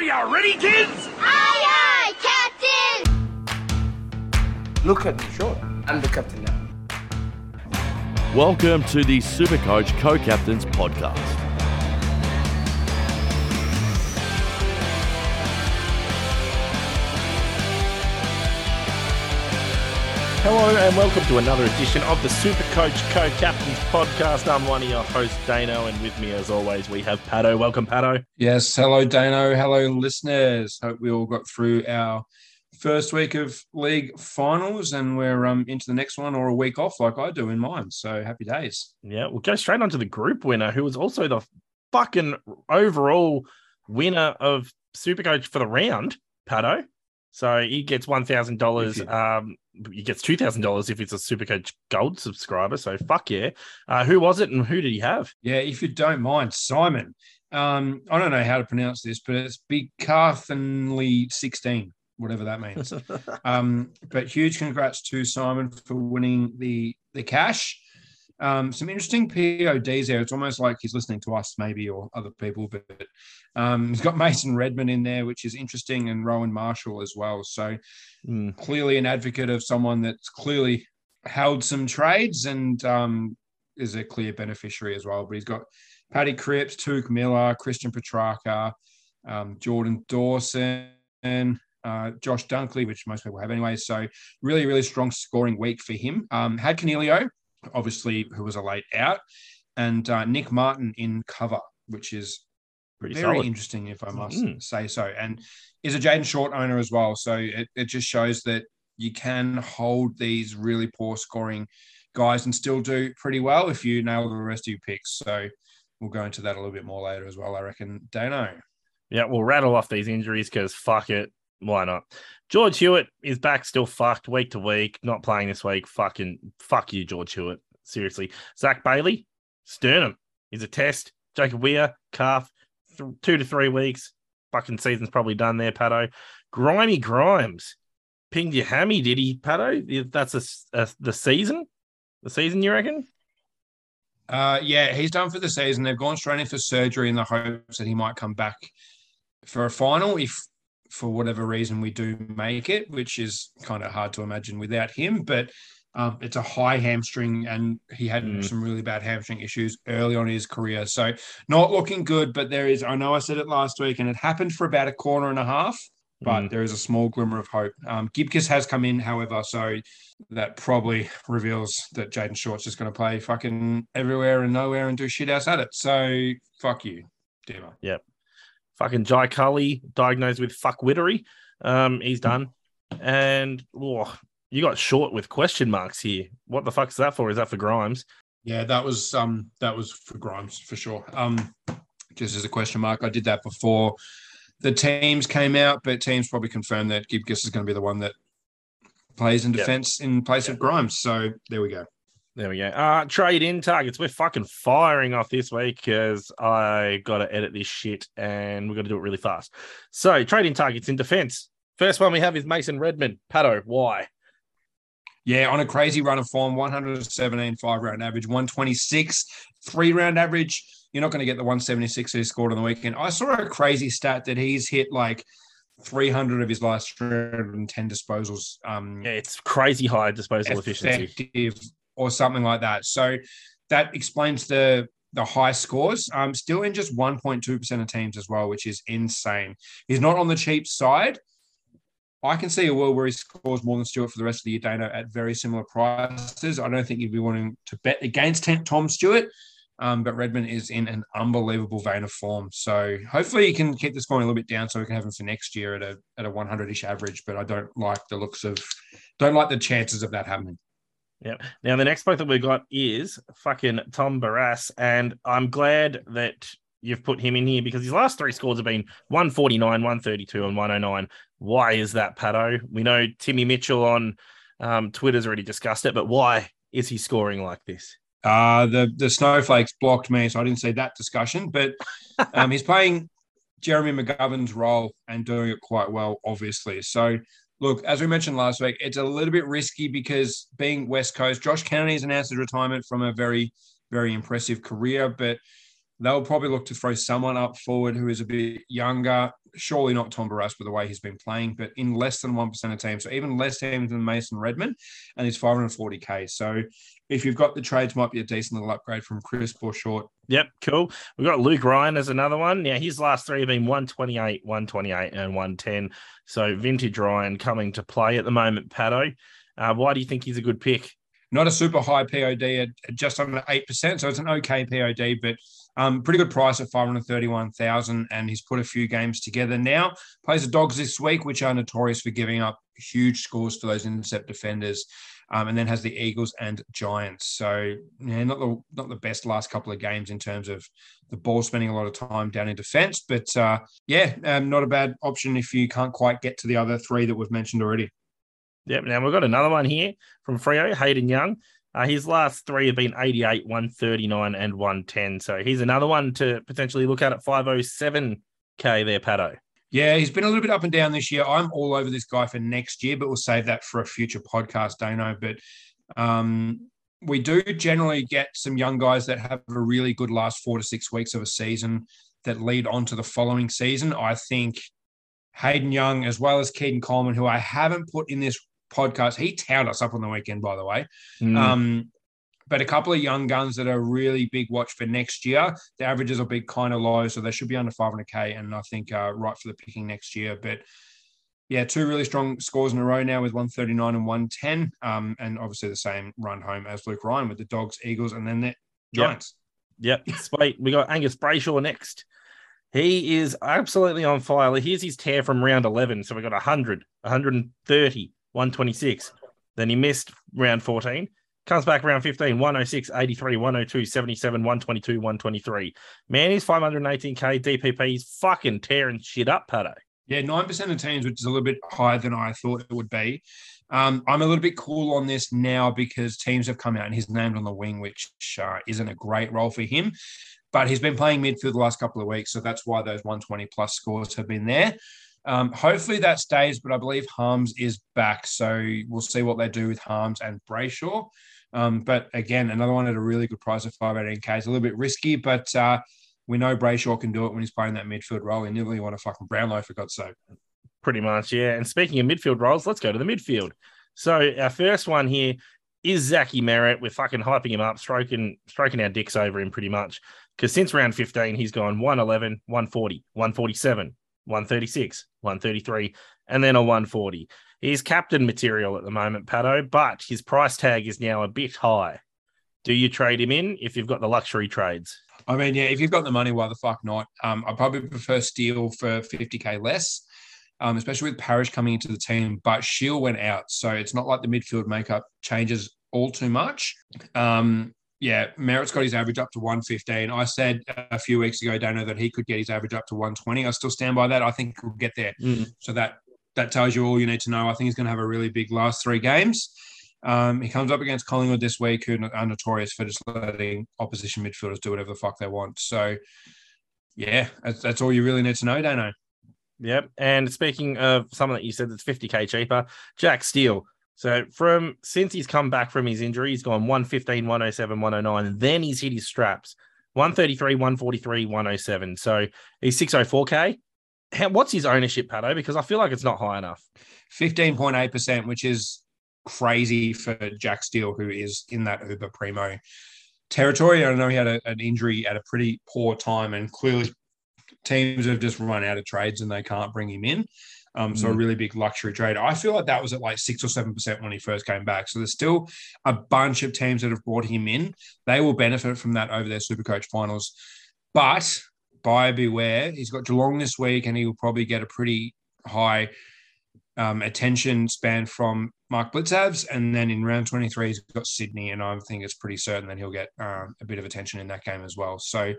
Are you ready, kids? Aye, aye, Captain! Look at me, sure. I'm the captain now. Welcome to the Supercoach Co-Captains Podcast. Hello and welcome to another edition of the Supercoach Co-Captains Podcast. I'm one of your hosts, Dano, and with me, as always, we have Patto. Welcome, Patto. Yes, hello Dano, hello listeners. Hope we all got through our first week of league finals and we're um, into the next one or a week off like I do in mine. So happy days. Yeah, we'll go straight on to the group winner, who was also the fucking overall winner of Supercoach for the round, Patto. So he gets one thousand dollars. Um, he gets two thousand dollars if it's a Supercoach Gold subscriber. So fuck yeah. Uh, who was it and who did he have? Yeah, if you don't mind, Simon. Um, I don't know how to pronounce this, but it's Big Carthenley 16, whatever that means. um, but huge congrats to Simon for winning the the cash. Um, some interesting PODs there. It's almost like he's listening to us, maybe, or other people. But um, he's got Mason Redman in there, which is interesting, and Rowan Marshall as well. So Mm. clearly an advocate of someone that's clearly held some trades and um, is a clear beneficiary as well. But he's got Paddy Cripps, Touk Miller, Christian Petrarca, um, Jordan Dawson, uh, Josh Dunkley, which most people have anyway. So really, really strong scoring week for him. Um, had Canelio, obviously, who was a late out, and uh, Nick Martin in cover, which is Pretty very solid. interesting, if I must Mm. say so. And is a Jayden Short owner as well. So it, it just shows that you can hold these really poor scoring guys and still do pretty well if you nail the rest of your picks. So we'll go into that a little bit more later as well, I reckon. Dano. Yeah, we'll rattle off these injuries because fuck it. Why not? George Hewitt is back still fucked week to week, not playing this week. Fucking fuck you, George Hewitt. Seriously. Zach Bailey, sternum is a test. Jacob Wehr, calf, th- two to three weeks. Fucking season's probably done there, Patto. Grimy Grimes pinged your hammy, did he, Patto? That's a, a- the season? The season, you reckon? Uh, yeah, he's done for the season. They've gone straight in for surgery in the hopes that he might come back for a final if for whatever reason we do make it, which is kind of hard to imagine without him. But um, it's a high hamstring, and he had Mm. some really bad hamstring issues early on in his career. So not looking good. But there is, I know I said it last week, and it happened for about a quarter and a half. But Mm. there is a small glimmer of hope. Um, Gibcus has come in, however, so that probably reveals that Jayden Short's just going to play fucking everywhere and nowhere and do shit else at it. So fuck you, Demo. Fucking Jai Culley diagnosed with fuckwittery. Um, he's done. And oh, you got short with question marks here. What the fuck is that for? Is that for Grimes? Yeah, that was um that was for Grimes for sure. Um, just as a question mark, I did that before the teams came out, but teams probably confirmed that Gibcus is going to be the one that plays in defense in place of Grimes. So there we go. There we go. Uh, trade in targets. We're fucking firing off this week because I got to edit this shit and we're going to do it really fast. So, trade in targets in defense. First one we have is Mason Redman. Patto, why? Yeah, on a crazy run of form, 117 five round average, 126 three round average. You're not going to get the 176 he scored on the weekend. I saw a crazy stat that he's hit like 300 of his last 310 disposals. Um, Yeah, it's crazy high disposal efficiency. Or something like that. So that explains the the high scores. Um, still in just 1.2% of teams as well, which is insane. He's not on the cheap side. I can see a world where he scores more than Stewart for the rest of the year, Dana, at very similar prices. I don't think you'd be wanting to bet against Tom Stewart. Um, but Redman is in an unbelievable vein of form. So hopefully you can keep the scoring a little bit down so we can have him for next year at a at a 100-ish average. But I don't like the looks of don't like the chances of that happening. Yep. Now the next bloke that we got is fucking Tom Barrass, and I'm glad that you've put him in here because his last three scores have been 149, 132, and 109. Why is that, Patto? We know Timmy Mitchell on um, Twitter's already discussed it, but why is he scoring like this? Uh, the the snowflakes blocked me, so I didn't see that discussion. But um, he's playing Jeremy McGovern's role and doing it quite well, obviously. So, look, as we mentioned last week, it's a little bit risky because being West Coast, Josh Kennedy has announced his retirement from a very, very impressive career, but they'll probably look to throw someone up forward who is a bit younger, surely not Tom Barrass with the way he's been playing, but in less than 1% of teams. So even less teams than Mason Redman, and he's 540K. So if you've got the trades, might be a decent little upgrade from Chris or short. Yep, cool. We've got Luke Ryan as another one. Now, his last three have been 128, 128, and 110. So vintage Ryan coming to play at the moment, Patto. Uh, why do you think he's a good pick? Not a super high POD at at just under 8%. So it's an okay POD, but um, pretty good price at 531,000. And he's put a few games together now. Plays the Dogs this week, which are notorious for giving up huge scores for those intercept defenders. Um, and then has the Eagles and Giants. So yeah, not the not the best last couple of games in terms of the ball spending a lot of time down in defence, but uh, yeah, um, not a bad option if you can't quite get to the other three that we've mentioned already. Yep. Now we've got another one here from Freo, Hayden Young. Uh, his last three have been 88, 139, and 110. So he's another one to potentially look at at 507k there, Patto. Yeah, he's been a little bit up and down this year. I'm all over this guy for next year, but we'll save that for a future podcast, Dano. But um, we do generally get some young guys that have a really good last four to six weeks of a season that lead on to the following season. I think Hayden Young, as well as Keaton Coleman, who I haven't put in this podcast, he towed us up on the weekend, by the way. Mm. Um, but a couple of young guns that are really big watch for next year. The averages will be kind of low, so they should be under 500k, and I think uh, right for the picking next year. But yeah, two really strong scores in a row now with 139 and 110, um, and obviously the same run home as Luke Ryan with the Dogs, Eagles, and then the Giants. Yep. Sweet. We got Angus Brayshaw next. He is absolutely on fire. Here's his tear from round 11. So we got 100, 130, 126. Then he missed round 14. Comes back round 15, 106, 83, 102, 77, 122, 123. Man, he's 518k DPP. He's fucking tearing shit up, Patto. Yeah, 9% of teams, which is a little bit higher than I thought it would be. Um, I'm a little bit cool on this now because teams have come out and he's named on the wing, which uh, isn't a great role for him. But he's been playing midfield the last couple of weeks. So that's why those 120 plus scores have been there. Um, hopefully that stays, but I believe Harmes is back. So we'll see what they do with Harmes and Brayshaw. Um, but again, another one at a really good price of 518k. It's a little bit risky, but uh, we know Brayshaw can do it when he's playing that midfield role. He nearly won a fucking Brownlow, for God's sake. Pretty much, yeah. And speaking of midfield roles, let's go to the midfield. So our first one here is Zachy Merrett. We're fucking hyping him up, stroking stroking our dicks over him pretty much. Because since round 15, he's gone 111, 140, 147, 136, 133, and then a 140. He's captain material at the moment, Patto, but his price tag is now a bit high. Do you trade him in if you've got the luxury trades? I mean, yeah, if you've got the money, why the fuck not? Um, I probably prefer Steele for 50k less, um, especially with Parish coming into the team. But Shiel went out, so it's not like the midfield makeup changes all too much. Um, yeah, Merrett's got his average up to 115. I said a few weeks ago, Dano, that he could get his average up to 120. I still stand by that. I think he'll get there. Mm. So that that tells you all you need to know. I think he's going to have a really big last three games. Um, he comes up against Collingwood this week, who are notorious for just letting opposition midfielders do whatever the fuck they want. So, yeah, that's, that's all you really need to know, Dano. Yep. And speaking of someone that you said that's 50k cheaper, Jack Steele. So from since he's come back from his injury, he's gone 115, 107, 109, then he's hit his straps. 133, 143, 107. So he's 604k. How, what's his ownership, Patto? Because I feel like it's not high enough. 15.8%, which is crazy for Jack Steele, who is in that Uber Primo territory. I know he had a, an injury at a pretty poor time, and clearly teams have just run out of trades and they can't bring him in. Um, so a really big luxury trade. I feel like that was at like six or seven percent when he first came back. So there's still a bunch of teams that have brought him in. They will benefit from that over their Super Coach finals. But buyer beware. He's got Geelong this week, and he will probably get a pretty high um, attention span from Mark Blicavs. And then in round 23, he's got Sydney, and I think it's pretty certain that he'll get um, a bit of attention in that game as well. So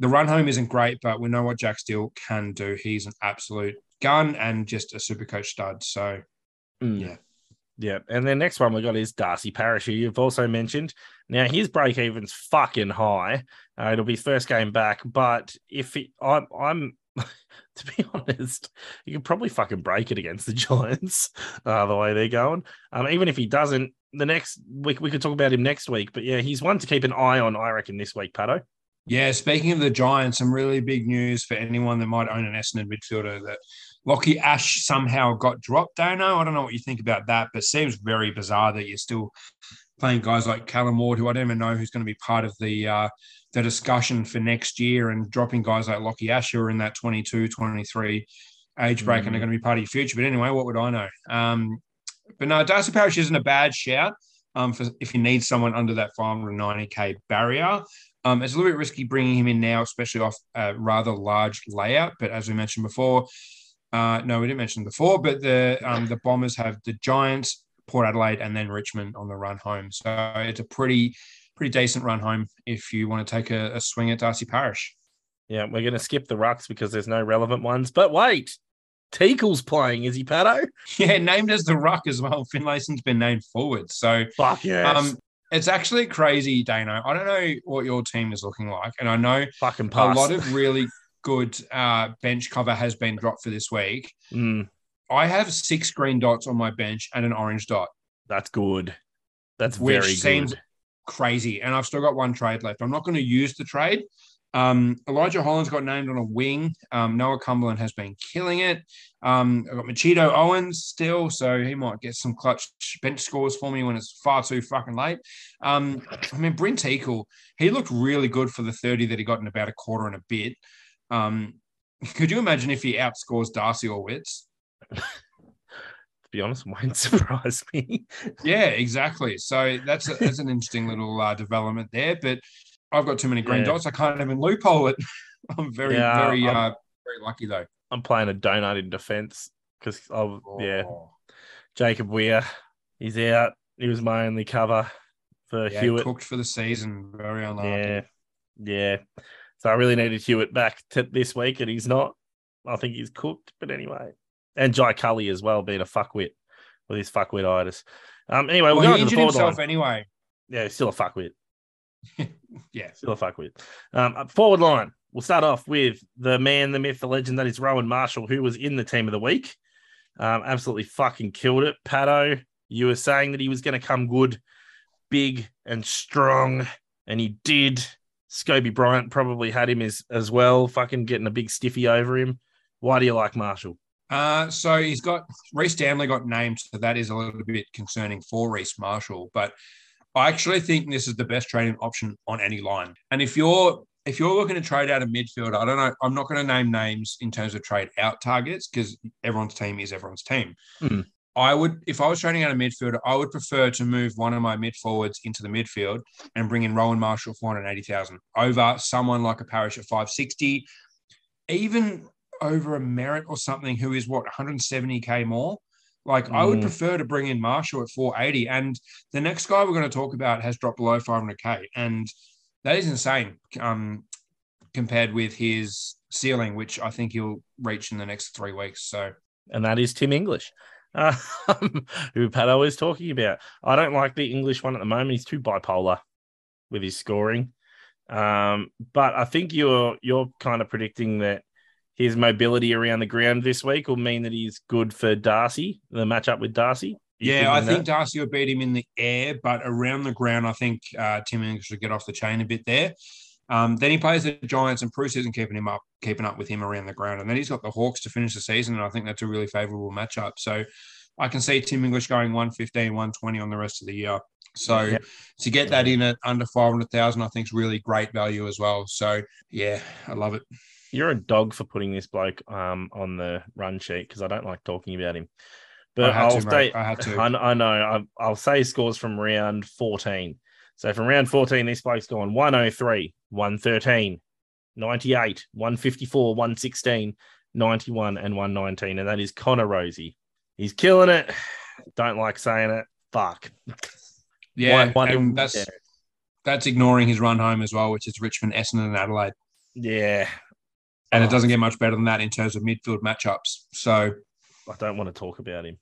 the run home isn't great, but we know what Jack Steele can do. He's an absolute gun and just a super coach stud. So, Mm. yeah. Yeah. And the next one we got is Darcy Parish, who you've also mentioned. Now his break even's fucking high. Uh, it'll be first game back, but if it, I'm, I'm to be honest, you could probably fucking break it against the Giants uh, the way they're going. Um, even if he doesn't, the next week we could talk about him next week. But yeah, he's one to keep an eye on. I reckon this week, Patto. Yeah, speaking of the Giants, some really big news for anyone that might own an Essendon midfielder that Lachie Ash somehow got dropped. Dano, I don't know what you think about that, but seems very bizarre that you're still playing guys like Callan Ward, who I don't even know who's going to be part of the uh, the discussion for next year, and dropping guys like Lachie Ash who are in that 22, 23 age break Mm. and are going to be part of your future. But anyway, what would I know? Um, but no, Darcy Parish isn't a bad shout um, for if you need someone under that 590k barrier. Um, it's a little bit risky bringing him in now, especially off a rather large layout. But as we mentioned before, uh, no, we didn't mention before, but the um, the Bombers have the Giants, Port Adelaide, and then Richmond on the run home. So it's a pretty pretty decent run home if you want to take a, a swing at Darcy Parish. Yeah, we're going to skip the rucks because there's no relevant ones. But wait, Teakle's playing, is he, Patto? Yeah, named as the ruck as well. Finlayson's been named forward. So Fuck yes. um, it's actually crazy, Dano. I don't know what your team is looking like, and I know Fucking a lot of really good uh, bench cover has been dropped for this week. Mm, I have six green dots on my bench and an orange dot, that's good. That's which very seems crazy. And I've still got one trade left. I'm not going to use the trade. Um, Elijah Holland's got named on a wing. Um, Noah Cumberland has been killing it. Um, I've got Machito Owens still, so he might get some clutch bench scores for me when it's far too fucking late. Um, I mean, Brynn Teakle, he looked really good for the 30 that he got in about a quarter and a bit. Um, could you imagine if he outscores Darcy or Witts? To be honest, won't surprise me. Yeah, exactly. So that's a, that's an interesting little uh, development there. But I've got too many green Yeah. dots. I can't even loophole it. I'm very, Yeah, very, I'm- uh, very lucky though. I'm playing a donut in defense because, I oh. yeah, Jacob Wehr, he's out. He was my only cover for yeah, Hewitt. cooked for the season. Very unlucky. Yeah, yeah. So I really needed Hewitt back to this week, and he's not. I think he's cooked, but anyway. And Jai Culley as well, being a fuckwit with his fuckwititis. Um. Anyway, we're Well, going he to the injured himself line. anyway. Yeah, still a fuckwit. Yeah. Still a fuckwit. Um, forward line. We'll start off with the man, the myth, the legend that is Rowan Marshall, who was in the team of the week. Um, absolutely fucking killed it. Pato, you were saying that he was going to come good, big and strong, and he did. Scobie Bryant probably had him as, as well, fucking getting a big stiffy over him. Why do you like Marshall? Uh, so he's got Rhys Stanley got named, so that is a little bit concerning for Reese Marshall. But I actually think this is the best trading option on any line. And if you're if you're looking to trade out a midfielder, I don't know. I'm not going to name names in terms of trade out targets because everyone's team is everyone's team. Hmm. I would, if I was trading out a midfielder, I would prefer to move one of my mid forwards into the midfield and bring in Rowan Marshall for 480,000 over someone like a Parish at 560, even over a Merrett or something who is what 170k more. Like I would Mm. prefer to bring in Marshall at 480, and the next guy we're going to talk about has dropped below 500k, and that is insane. Um, compared with his ceiling, which I think he'll reach in the next three weeks. So and that is Tim English, uh, who Patto is talking about. I don't like the English one at the moment. He's too bipolar with his scoring. Um, but I think you're you're kind of predicting that his mobility around the ground this week will mean that he's good for Darcy, the matchup with Darcy. Yeah, I thinking think Darcy will beat him in the air, but around the ground, I think uh, Tim English will get off the chain a bit there. Um, then he plays the Giants, and Preuss isn't keeping him up, keeping up with him around the ground. And then he's got the Hawks to finish the season, and I think that's a really favourable matchup. So I can see Tim English going 115, 120 on the rest of the year. So Yeah. to get that in at under 500,000, I think is really great value as well. So yeah, I love it. you're a dog for putting this bloke um, on the run sheet because I don't like talking about him. But I had I'll to, say, mate. I had to. I, I know. I, I'll say scores from round 14. So from round 14, this bloke's gone 103, 113, 98, 154, 116, 91, and 119. And that is Connor Rozee. He's killing it. Don't like saying it. Fuck. Yeah, One- one- that's yeah. that's ignoring his run home as well, which is Richmond, Essendon, and Adelaide. Yeah. And Oh. it doesn't get much better than that in terms of midfield matchups. So I don't want to talk about him.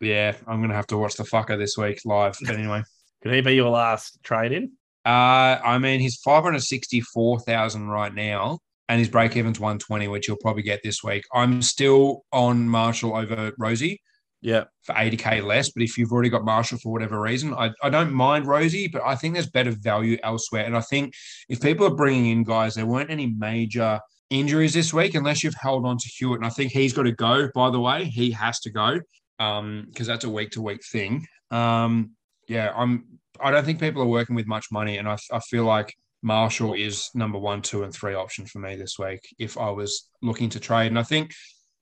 yeah, I'm gonna have to watch the fucker this week live. But anyway, Could he be your last trade in? uh, I mean he's 564,000 right now, and his break even's 120, which you'll probably get this week. I'm still on Marshall over Rozee. Yeah. for 80k less. But if you've already got Marshall for whatever reason, I, I don't mind Rozee, but I think there's better value elsewhere. And I think if people are bringing in guys, there weren't any major injuries this week unless you've held on to Hewitt. And I think he's got to go, by the way. He has to go because that's a week to week thing. Um, yeah, I'm. I don't think people are working with much money, and I, I feel like Marshall is number one, two, and three option for me this week if I was looking to trade. And I think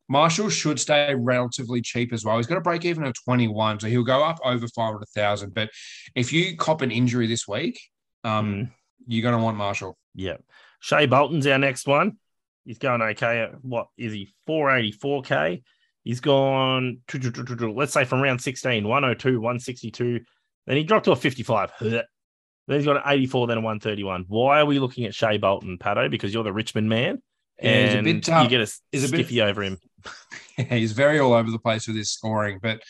Marshall should stay relatively cheap as well. He's got a break even of 21, so he'll go up over 500,000. But if you cop an injury this week, um, Mm. you're going to want Marshall. Yeah. Shai Bolton's our next one. He's going okay at what is he? 484k. He's gone, let's say from round 16, 102, 162. Then he dropped to a 55. Then he's got an 84, then a 131. Why are we looking at Shai Bolton, Patto? Because you're the Richmond man. Yeah, he's a and bit, uh, you get a he's a bit- stiffy over him. he's very all over the place with his scoring, but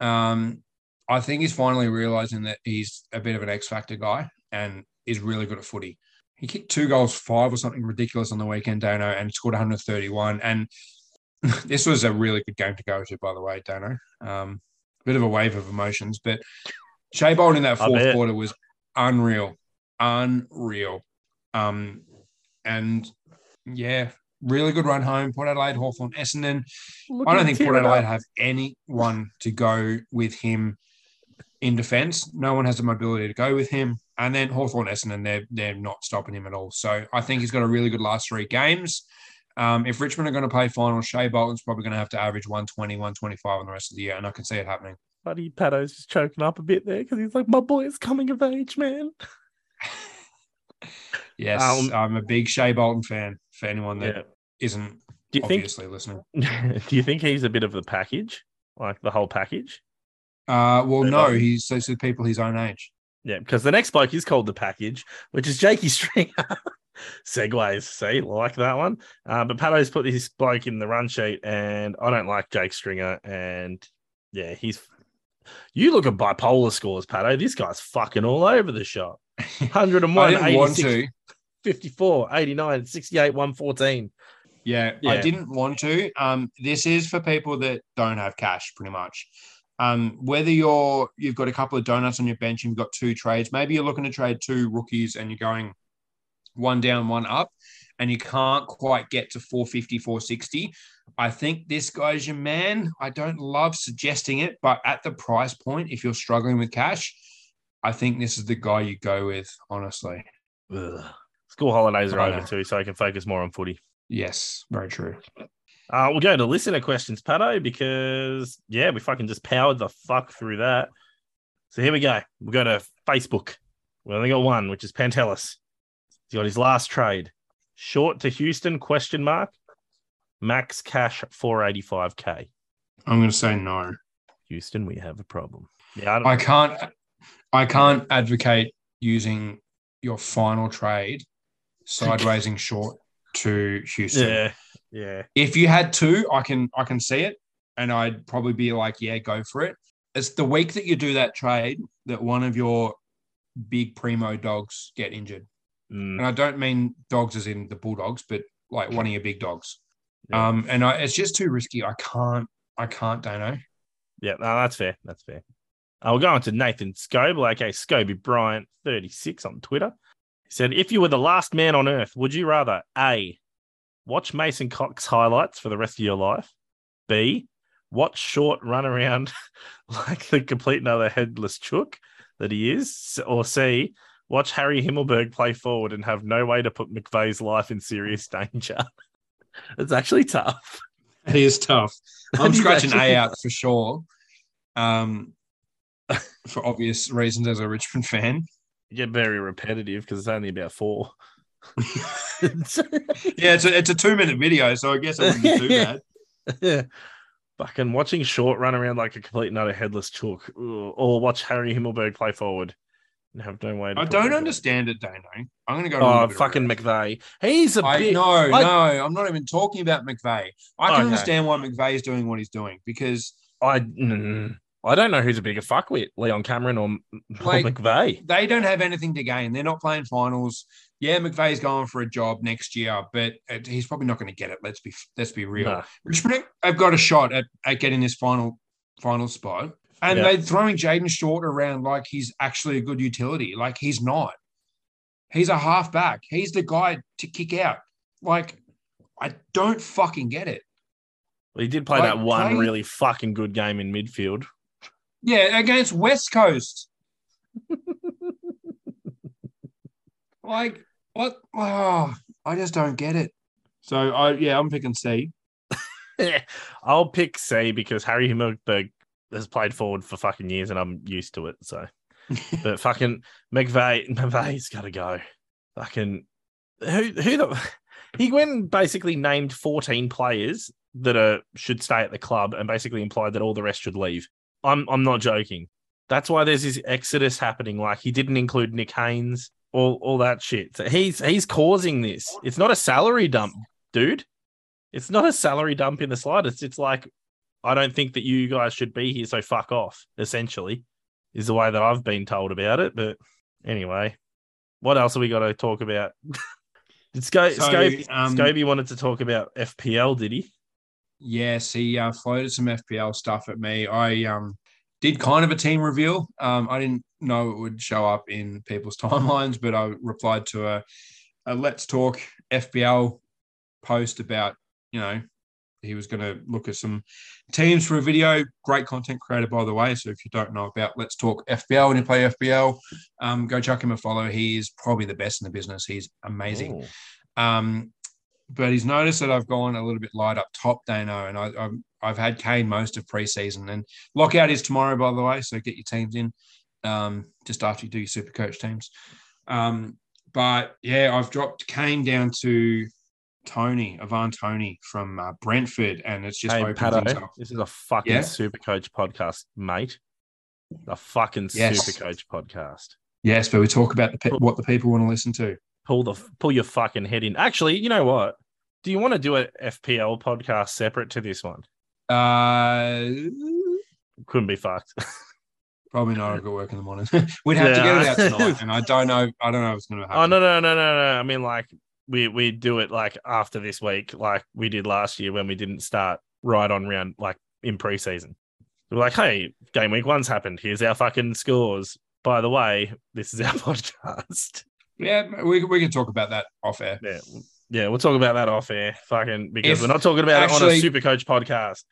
um, I think he's finally realizing that he's a bit of an X factor guy and is really good at footy. He kicked two goals, five or something ridiculous on the weekend, Dano, and scored 131. And this was a really good game to go to, by the way, Dano. Um, bit of a wave of emotions, but Shai Bolton in that fourth quarter was unreal, unreal. Um, and yeah, really good run home. Port Adelaide, Hawthorn, Essendon. I don't think Port Adelaide have anyone to go with him in defence. No one has the mobility to go with him. And then Hawthorn, Essendon, they're they're not stopping him at all. So I think he's got a really good last three games. Um, if Richmond are going to play final, Shai Bolton's probably going to have to average 120, 125 on the rest of the year, and I can see it happening. Buddy Patto's just choking up a bit there because he's like, my boy is coming of age, man. Yes, Um, I'm a big Shai Bolton fan. For anyone that Yeah. not Do you think obviously listening. do you think he's a bit of the package? Like the whole package? Uh, well, But, no, um, he's so to people his own age. Yeah, because the next bloke is called the package, which is Jakey Stringer. Segways, see, like that one. Uh, but Patto's put this bloke in the run sheet, and I don't like Jake Stringer. And yeah, he's. You look at bipolar scores, Patto. This guy's fucking all over the shop. 101, I didn't want 86, to. 54, 89, 68, 114. Yeah, I didn't want to. Um, this is for people that don't have cash, pretty much. Um, whether you're you've got a couple of donuts on your bench and you've got two trades, maybe you're looking to trade two rookies and you're going one down, one up, and you can't quite get to 450, 460. I think this guy's your man. I don't love suggesting it, but at the price point, if you're struggling with cash, I think this is the guy you go with, honestly. Ugh. School holidays are over too, so I can focus more on footy. Yes, very true. Uh, we'll go to listener questions, Patto, because yeah, we fucking just powered the fuck through that. So here we go. We'll go to Facebook. We only got one, which is Pantelis. He's got his last trade. Short to Houston, question mark. Max cash 485k. I'm going to say no. Houston, we have a problem. Yeah, I I can't I can't advocate using your final trade sidewaysing short to Houston. yeah, yeah. If you had two, I can I can see it and I'd probably be like, yeah, go for it. It's the week that you do that trade that one of your big primo dogs get injured. Mm, And I don't mean dogs as in the bulldogs, but like one of your big dogs. Yeah. Um, and I, it's just too risky. I can't, I can't, Dano. yeah, no, that's fair. That's fair. Uh, we'll go on to Nathan Scoble, okay, Scobie Bryant, 36 on Twitter. He said, if you were the last man on earth, would you rather A, watch Mason Cox highlights for the rest of your life? B, watch Short run around like the complete another headless chook that he is? Or C, watch Harry Himmelberg play forward and have no way to put McVeigh's life in serious danger? it's actually tough. It is tough. I'm scratching A out for sure. Um, for obvious reasons as a Richmond fan. You get very repetitive because it's only about four. Yeah, it's a, it's a two minute video, so I guess I wouldn't be too bad. yeah. Fucking watching Short run around like a complete nut of headless chook, or watch Harry Himmelberg play forward have no way. I don't understand it, Dano. I'm going to go. to Oh, fucking. McVeigh. He's a I, bit. no, no, I'm not even talking about McVeigh. I can Okay. understand why McVeigh is doing what he's doing because I, mm, I don't know who's a bigger fuckwit, Leon Cameron or, or McVeigh. they don't have anything to gain. They're not playing finals. Yeah, McVeigh's going for a job next year, but it- he's probably not going to get it. Let's be let's be real. No. Richmond have got a shot at, at getting this final final spot. And Yeah. they're throwing Jayden Short around like he's actually a good utility. Like he's not. He's a halfback. He's the guy to kick out. Like, I don't fucking get it. Well, he did play Like, that one play- really fucking good game in midfield. Yeah, against West Coast. like, what? Oh, I just don't get it. So, I yeah, I'm picking C. I'll pick C because Harry Himmelberg has played forward for fucking years and I'm used to it. So, but fucking McVeigh, McVeigh's got to go. Fucking who? Who the? He went basically named 14 players that are should stay at the club and basically implied that all the rest should leave. I'm I'm not joking. That's why there's this exodus happening. Like he didn't include Nick Haynes, all all that shit. So he's he's causing this. It's not a salary dump, dude. It's not a salary dump in the slightest. It's like I don't think that you guys should be here, so fuck off. Essentially, is the way that I've been told about it. But anyway, what else have we got to talk about? did Sco- So, Scobie, um, Scobie wanted to talk about FPL? Did he? Yes, he uh, floated some FPL stuff at me. I um, did kind of a team reveal. Um, I didn't know it would show up in people's timelines, but I replied to a, a Let's Talk FPL post about, you know, he was going to look at some teams for a video. Great content creator, by the way. So if you don't know about Let's Talk FPL and you play FPL, um, go chuck him a follow. He is probably the best in the business. He's amazing. Um, but he's noticed that I've gone a little bit light up top, Dano, and I, I've I've had Kane most of preseason. And lockout is tomorrow, by the way, so get your teams in um, just after you do your super coach teams. Um, but yeah, I've dropped Kane down to Toney, Ivan Toney from uh, Brentford, and it's just Hey, Patto, up. this is a fucking Yeah? super coach podcast, mate. A fucking Yes. super coach podcast. Yes, but we talk about the pe- what the people want to listen to. Pull the pull your fucking head in. Actually, you know what? Do you want to do a FPL podcast separate to this one? Uh, Couldn't be fucked. probably not. I've got work in the morning. We'd have to get it out Yeah. tonight, and I don't know. I don't know if it's going to happen. oh no no no no no! I mean, like we we do it like after this week, like we did last year when we didn't start right on round like in preseason. We're like, hey, game week one's happened. Here's our fucking scores. By the way, this is our podcast. Yeah, we, we can talk about that off air. Yeah, yeah, we'll talk about that off air, fucking because If- we're not talking about it on a Super Coach podcast.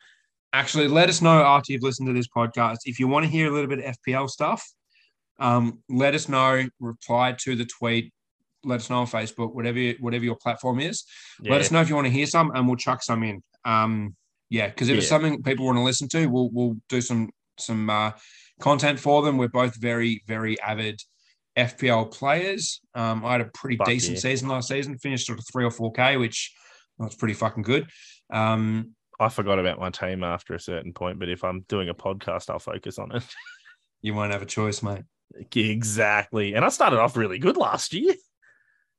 Actually, let us know after you've listened to this podcast if you want to hear a little bit of FPL stuff. Um, let us know. Reply to the tweet. Let us know on Facebook, whatever whatever your platform is. Yeah. Let us know if you want to hear some, and we'll chuck some in. Um, yeah, because if it's something people want to listen to, we'll we'll do some some uh, content for them. We're both very very avid FPL players. Um, I had a pretty Fuck decent yeah. season last season, finished at a three or four k, which was pretty fucking good. Um, I forgot about my team after a certain point, but if I'm doing a podcast, I'll focus on it. you won't have a choice, mate. exactly. And I started off really good last year.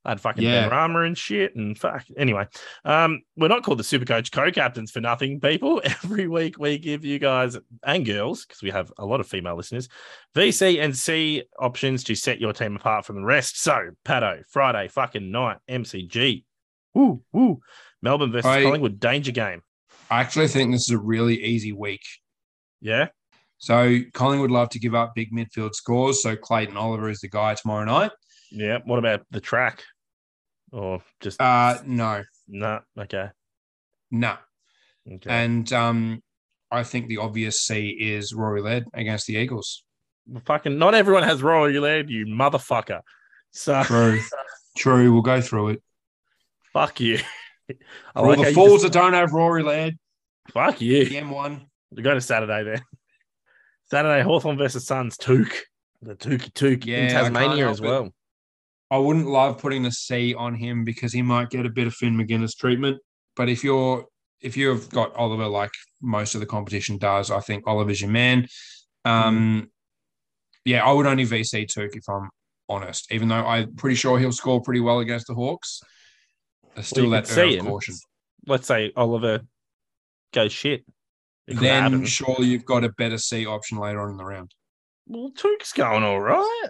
I had fucking Yeah. Rama and shit. And fuck. Anyway, um, we're not called the Super Coach co captains for nothing, people. Every week we give you guys and girls, because we have a lot of female listeners, VC and C options to set your team apart from the rest. So, Patto, Friday, fucking night, MCG. Woo, woo. Melbourne versus I- Collingwood, danger game. I actually think this is a really easy week. Yeah. So Collingwood love to give up big midfield scores. So Clayton Oliver is the guy tomorrow night. Yeah. What about the track? Or just Uh, no, no. Okay. no. Okay. And um, I think the obvious C is Rory Laird against the Eagles. fucking not everyone has Rory Laird you motherfucker. So True, true. We'll go through it. fuck you. I For all like the fools just- that don't have Rory Laird, fuck you. the M1. We go to Saturday then. Saturday, Hawthorn versus Suns, Touk. The Tookie Touk Yeah, in Tasmania as well. I wouldn't love putting the C on him because he might get a bit of Finn Maginness treatment. But if you're if you've got Oliver like most of the competition does, I think Oliver's your man. Um, yeah, I would only VC Touk if I'm honest, even though I'm pretty sure he'll score pretty well against the Hawks. There's still you that air of caution. Let's say Oliver goes shit. It Then surely you've got a better C option later on in the round. well, Touk's going all right.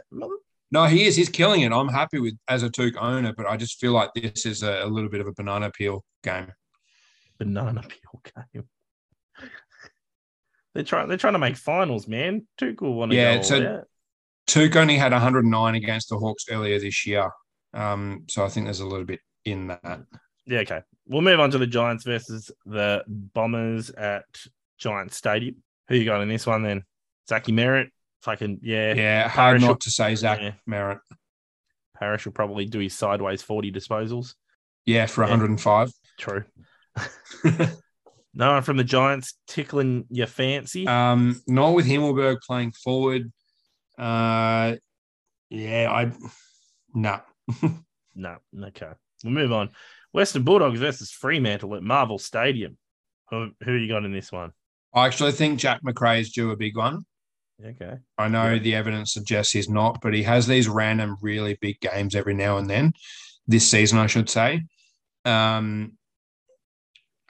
No, he is. He's killing it. I'm happy with as a Touk owner, but I just feel like this is a, a little bit of a banana peel game. Banana peel game. They're trying. They're trying to make finals, man. Tuchel want to Yeah, go so- out. Touk only had 109 against the Hawks earlier this year. Um, so I think there's a little bit in that. Yeah, okay. We'll move on to the Giants versus the Bombers at Giants Stadium. Who you got in this one then? Zachy Merrett. Fucking yeah. Yeah, hard Parish will- not to say Zach Yeah. Merrett. Parish will probably do his sideways 40 disposals. Yeah, for Yeah. 105. True. No one from the Giants tickling your fancy. um, not with Himmelberg playing forward. Uh, yeah, I no. no. Okay. We'll move on. Western Bulldogs versus Fremantle at Marvel Stadium. Who, who you got in this one? I actually think Jack Macrae is due a big one. Okay. I know Yeah. the evidence suggests he's not, but he has these random, really big games every now and then. This season, I should say. Um,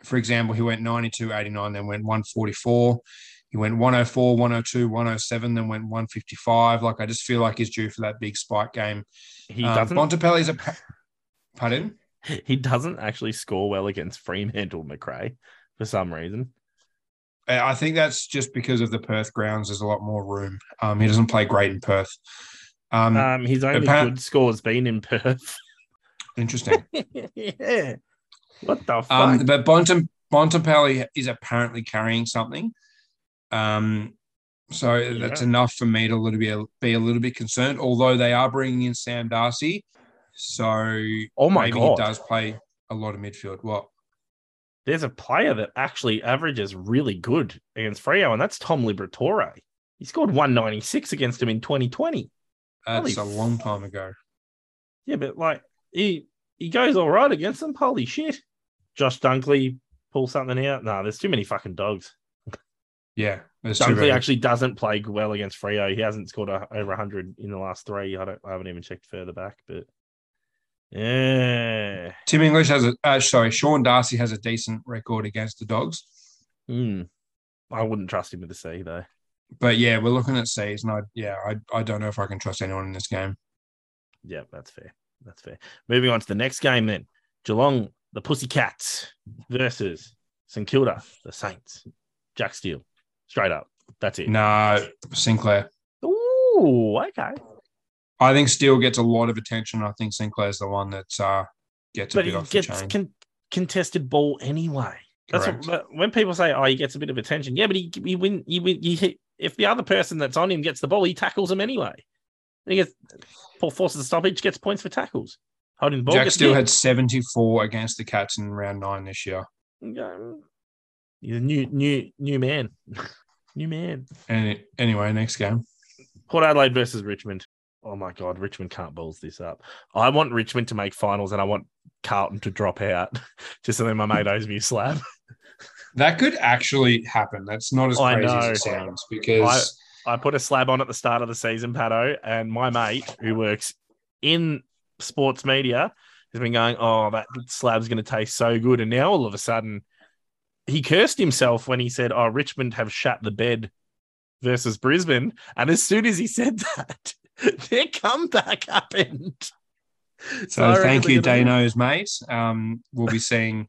for example, he went 92, 89, then went 144. He went 104, 102, 107, then went 155. Like, I just feel like he's due for that big spike game. He um, doesn't Bontempelli's a. Pardon? he doesn't actually score well against Fremantle Macrae for some reason. I think that's just because of the Perth grounds. There's a lot more room. Um, he doesn't play great in Perth. Um, Um, his only apparent- good score has been in Perth. interesting. yeah. What the fuck? Um, but Bontem, Bontempelli is apparently carrying something. Um, so that's enough for me to little bit, be a little bit concerned. Although they are bringing in Sam Darcy, so oh my maybe god. he does play a lot of midfield. What? There's a player that actually averages really good against Freo, and that's Tom Liberatore. He scored 196 against him in 2020. That's Holy a long time ago. Yeah, but like he he goes all right against them. Holy shit. Josh Dunkley pull something out. Nah, there's too many fucking dogs. Yeah, Dunkley actually doesn't play well against Freo. He hasn't scored a, over 100 in the last three. I don't. I haven't even checked further back, but yeah. Tim English has a. Uh, sorry, Sean Darcy has a decent record against the Dogs. Hmm. I wouldn't trust him with the C though. But yeah, we're looking at C's, and I yeah, I, I don't know if I can trust anyone in this game. Yeah, that's fair. That's fair. Moving on to the next game then. Geelong, the Pussycats versus St Kilda, the Saints. Jack Steele. Straight up. That's it. No, Sinclair. Ooh, okay. I think Steele gets a lot of attention. I think Sinclair's the one that uh, gets a But bit he off the gets chain. con- contested ball anyway. That's what, when people say, "Oh, he gets a bit of attention," yeah, but he he win. He win. He hit, if the other person that's on him gets the ball, he tackles him anyway. And he gets Paul forces a stoppage, gets points for tackles. Holding the ball. Jack hit. had 74 against the Cats in round nine this year. Yeah. He's a new new new man. new man. And anyway, next game. Port Adelaide versus Richmond. Oh my god, Richmond can't balls this up. I want Richmond to make finals and I want Carlton to drop out just so then my mate owes me a slab. That could actually happen. That's not as crazy as it sounds because I put a slab on at the start of the season, Pato, and my mate who works in sports media has been going, Oh, that slab's going to taste so good. And now all of a sudden, he cursed himself when he said, Oh, Richmond have shat the bed versus Brisbane. And as soon as he said that, their comeback happened. So I thank they're you, gonna- Dano's mate. Um, we'll be seeing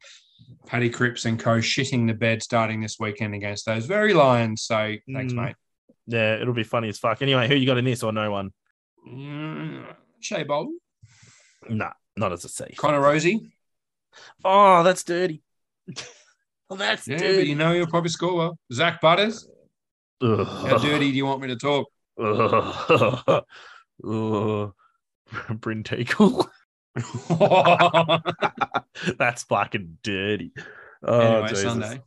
Paddy Cripps and co shitting the bed starting this weekend against those very Lions. So thanks, Mm. mate. Yeah, it'll be funny as fuck. Anyway, who you got in this or no one? Mm, Shai Bolton, Nah, not as a C. Connor Rozee. Oh, that's dirty. well, that's Yeah, but dirty. you know you'll probably score well. Zach Butters. How dirty do you want me to talk? Ugh. Ugh. Brynn Teakle. That's fucking dirty. Oh, anyway, Jesus. Sunday.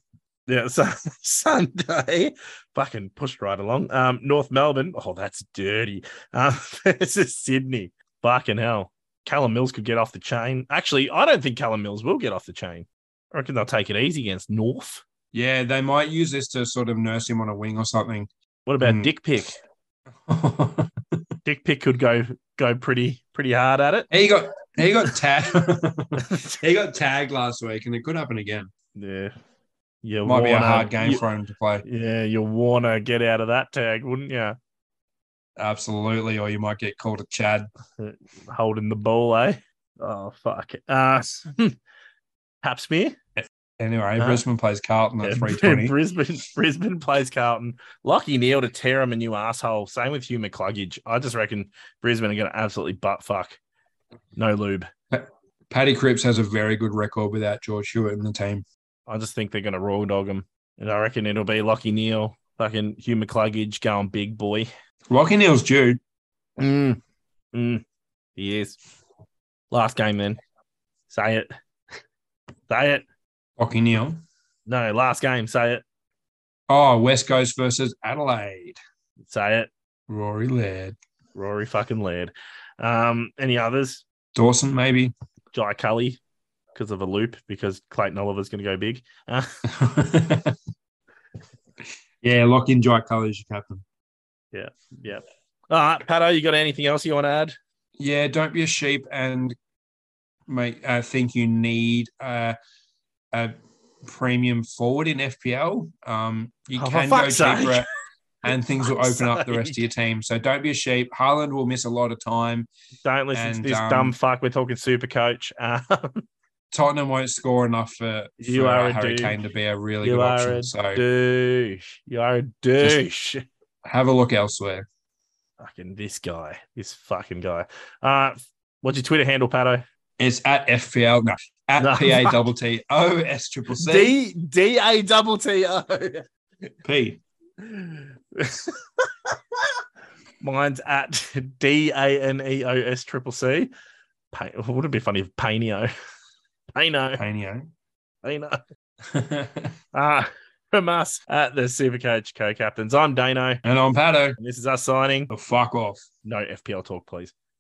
Yeah, so, Sunday, fucking pushed right along. Um, North Melbourne. Oh, that's dirty. Um, this is Sydney. Fucking hell. Callum Mills could get off the chain. Actually, I don't think Callum Mills will get off the chain. I reckon they'll take it easy against North. Yeah, they might use this to sort of nurse him on a wing or something. What about Mm. Dick Pick? Dick Pick could go go pretty pretty hard at it. he got he got tagged. he got tagged last week, and it could happen again. Yeah. You Might be a hard game you- for him to play. Yeah, you want to get out of that tag, wouldn't you? Absolutely, or you might get called a Chad. Holding the ball, eh? Oh, fuck it. Uh, Pap smear? Anyway, Huh? Brisbane plays Carlton at three twenty. Brisbane, Brisbane plays Carlton. Lachie Neale to tear him a new asshole. Same with Hugh McCluggage. I just reckon Brisbane are going to absolutely butt fuck. No lube. Paddy Cripps has a very good record without George Hewitt in the team. I just think they're going to raw dog him. And I reckon it'll be Lachie Neale, fucking Hugh McCluggage going big boy. Lachie Neale's Jude. Mm. Mm. He is. Last game then. Say it. Say it. Lachie Neale. No, last game. Say it. Oh, West Coast versus Adelaide. Say it. Rory Laird. Rory fucking Laird. Um, any others? Dawson, maybe. Jai Culley because of a loop because Clayton Oliver's going to go big. Uh, yeah, lock in Jai Culley as your captain. Yeah, yeah. All right, Patto, you got anything else you want to add? Yeah, don't be a sheep and make uh, think you need uh, a premium forward in FPL. Um, you Oh, can go sake. cheaper, and things will open up the rest of your team. So don't be a sheep. Haaland will miss a lot of time. Don't listen And, to this um, dumb fuck. We're talking super coach. Um, Tottenham won't score enough for, You for are a Harry dude. Kane to be a really you good option. a So douche. You are a douche. have a look elsewhere. fucking this guy. This fucking guy. Uh, what's your Twitter handle, Patto? It's at FPL. No, at No, P A double T O S triple C D D A double T O. P. Mine's at D A N E O S triple C. Wouldn't it be funny if Painio? Paino. Panio. Paino. Ah. from us at the Supercoach co captains. I'm Dano, and I'm Patto. and this is us signing. The fuck off. No FPL talk, please.